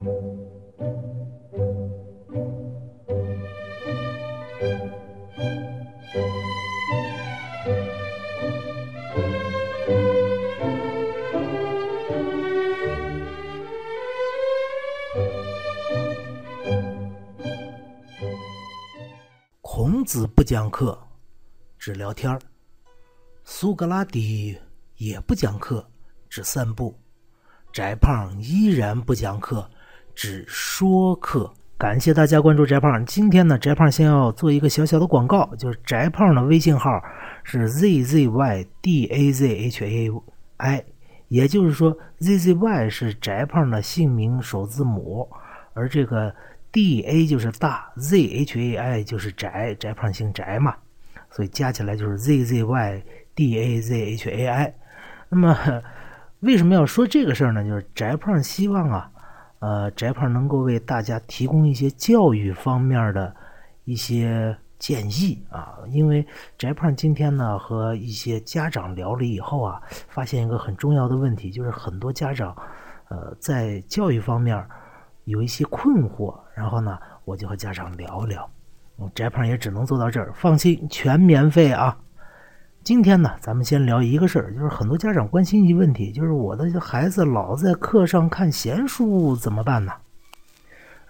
孔子不讲课，只聊天儿；苏格拉底也不讲课，只散步；翟胖依然不讲课，只说课。感谢大家关注翟胖。今天呢，翟胖先要做一个小小的广告，就是翟胖的微信号是 z z y d a z h a i，也就是说 z z y 是翟胖的姓名首字母，而这个。D A 就是大，Z H A I 就是宅，宅胖姓宅嘛，所以加起来就是 Z Z Y D A Z H A I。那么为什么要说这个事儿呢？就是宅胖希望啊，呃，宅胖能够为大家提供一些教育方面的一些建议啊。因为宅胖今天呢和一些家长聊了以后啊，发现一个很重要的问题，就是很多家长呃在教育方面。有一些困惑，然后呢，我就和家长聊聊。翟胖也只能做到这儿，放心，全免费啊。今天呢，咱们先聊一个事儿，就是很多家长关心一个问题，就是我的孩子老在课上看闲书，怎么办呢？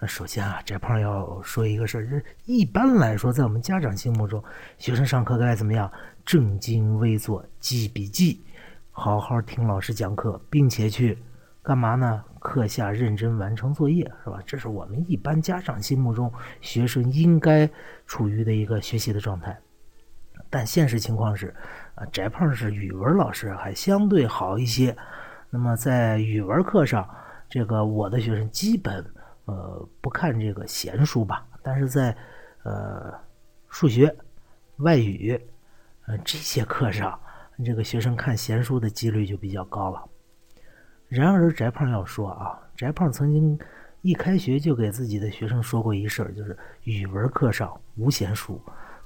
首先啊，翟胖要说一个事儿，就是一般来说，在我们家长心目中，学生上课该怎么样？正襟危坐，记笔记，好好听老师讲课，并且去干嘛呢？课下认真完成作业，是吧？这是我们一般家长心目中学生应该处于的一个学习的状态。但现实情况是，啊，翟胖是语文老师，还相对好一些。那么在语文课上，这个我的学生基本呃不看这个闲书吧。但是在呃数学、外语呃这些课上，这个学生看闲书的几率就比较高了。然而，翟胖要说啊，翟胖曾经一开学就给自己的学生说过一事儿，就是语文课上无闲书。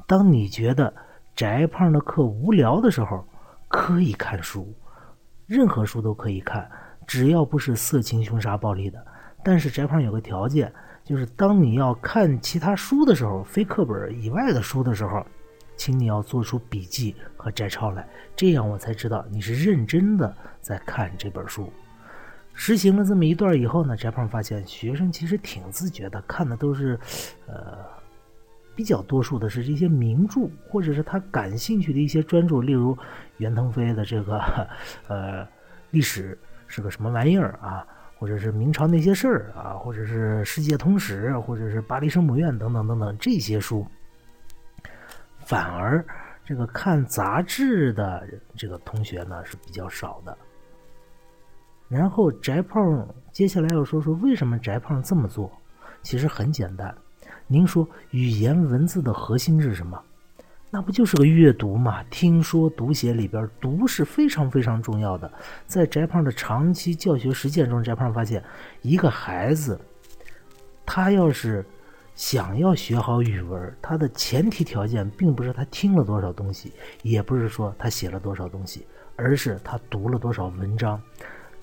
当你觉得翟胖的课无聊的时候，可以看书，任何书都可以看，只要不是色情、凶杀、暴力的。但是翟胖有个条件，就是当你要看其他书的时候，非课本以外的书的时候，请你要做出笔记和摘抄来，这样我才知道你是认真的在看这本书。实行了这么一段以后呢，翟胖发现学生其实挺自觉的，看的都是，呃，比较多数的是这些名著，或者是他感兴趣的一些专著，例如袁腾飞的这个，呃，历史是个什么玩意儿啊，或者是明朝那些事儿啊，或者是世界通史，或者是巴黎圣母院等等等等这些书，反而这个看杂志的这个同学呢是比较少的。然后翟胖接下来要说说为什么翟胖这么做，其实很简单。您说语言文字的核心是什么？那不就是个阅读嘛？听说读写里边读是非常非常重要的。在翟胖的长期教学实践中，翟胖发现，一个孩子，他要是想要学好语文，他的前提条件并不是他听了多少东西，也不是说他写了多少东西，而是他读了多少文章。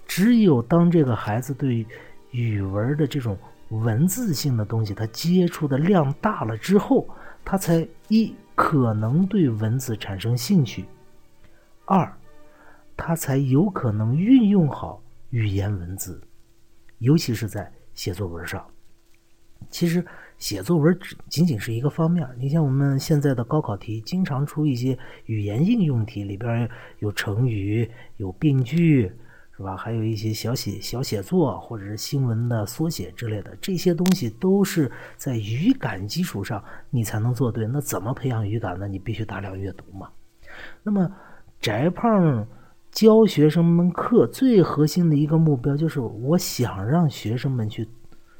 只有当这个孩子对语文的这种文字性的东西，他接触的量大了之后，他才一可能对文字产生兴趣；二，他才有可能运用好语言文字，尤其是在写作文上。其实写作文只仅仅是一个方面，你像我们现在的高考题，经常出一些语言应用题，里边有成语，有病句。是吧？还有一些小写小写作，或者是新闻的缩写之类的，这些东西都是在语感基础上你才能做对。那怎么培养语感呢？你必须大量阅读嘛。那么，翟胖教学生们课最核心的一个目标就是，我想让学生们去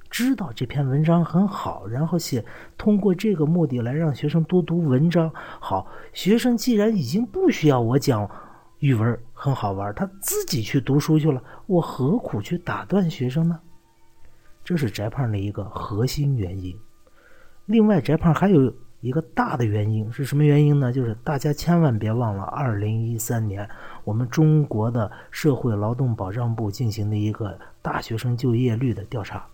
知道这篇文章很好，然后写通过这个目的来让学生多读文章。好，学生既然已经不需要我讲。语文很好玩，他自己去读书去了，我何苦去打断学生呢？这是翟胖的一个核心原因。另外，翟胖还有一个大的原因是什么原因呢？就是大家千万别忘了，二零一三年我们中国的社会劳动保障部进行的一个大学生就业率的调查。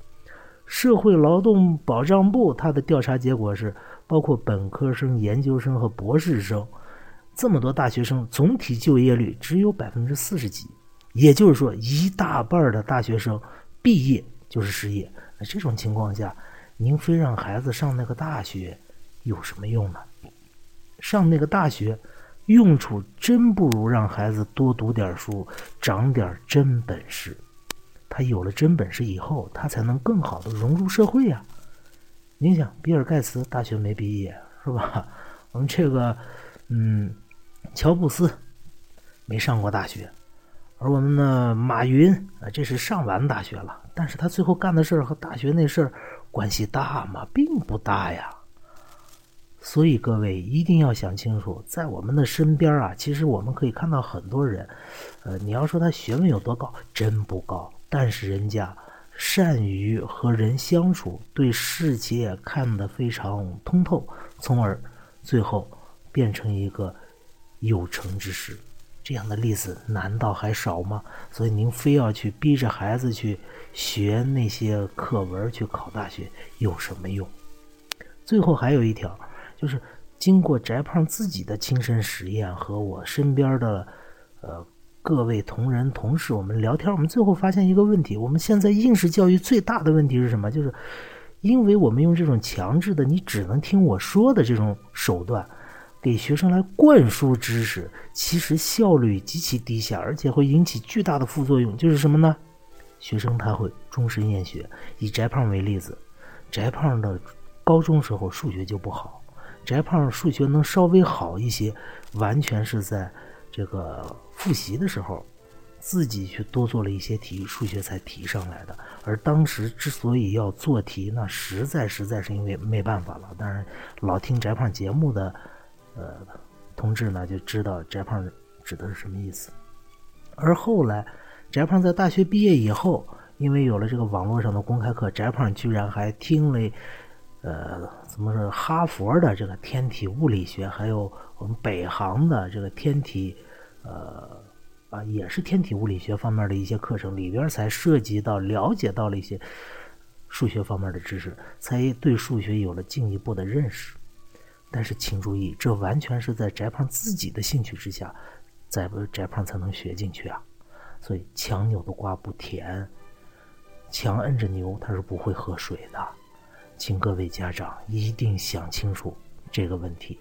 社会劳动保障部它的调查结果是，包括本科生、研究生和博士生，这么多大学生，总体就业率只有百分之四十几，也就是说，一大半的大学生毕业就是失业。那这种情况下，您非让孩子上那个大学，有什么用呢？上那个大学，用处真不如让孩子多读点书，长点真本事。他有了真本事以后，他才能更好的融入社会呀。您想，比尔盖茨大学没毕业是吧？我们这个，嗯，乔布斯没上过大学，而我们的马云啊，这是上完大学了，但是他最后干的事儿和大学那事儿关系大吗？并不大呀。所以各位一定要想清楚，在我们的身边啊，其实我们可以看到很多人，呃，你要说他学问有多高，真不高。但是人家善于和人相处，对世界看得非常通透，从而最后变成一个有成之事。这样的例子难道还少吗？所以您非要去逼着孩子去学那些课文去考大学，有什么用？最后还有一条，就是经过翟胖自己的亲身实验和我身边的呃。各位同仁同事，我们聊天，我们最后发现一个问题：我们现在应试教育最大的问题是什么？就是因为我们用这种强制的“你只能听我说的”这种手段，给学生来灌输知识，其实效率极其低下，而且会引起巨大的副作用。就是什么呢？学生他会终身厌学。以翟胖为例子，翟胖的高中时候数学就不好，翟胖数学能稍微好一些，完全是在。这个复习的时候，自己去多做了一些题，数学才提上来的。而当时之所以要做题，那实在实在是因为没办法了。当然，老听翟胖节目的，呃，同志呢就知道翟胖指的是什么意思。而后来，翟胖在大学毕业以后，因为有了这个网络上的公开课，翟胖居然还听了。呃，怎么说？哈佛的这个天体物理学，还有我们北航的这个天体，呃，啊，也是天体物理学方面的一些课程里边，才涉及到了解到了一些数学方面的知识，才对数学有了进一步的认识。但是请注意，这完全是在翟胖自己的兴趣之下，在不翟胖才能学进去啊。所以强扭的瓜不甜，强摁着牛，它是不会喝水的。请各位家长一定想清楚这个问题。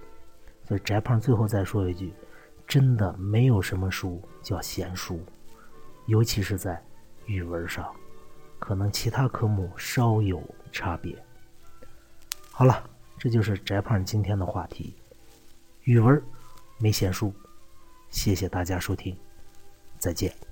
所以翟胖最后再说一句：真的没有什么书叫闲书，尤其是在语文上，可能其他科目稍有差别。好了，这就是翟胖今天的话题：语文没闲书。谢谢大家收听，再见。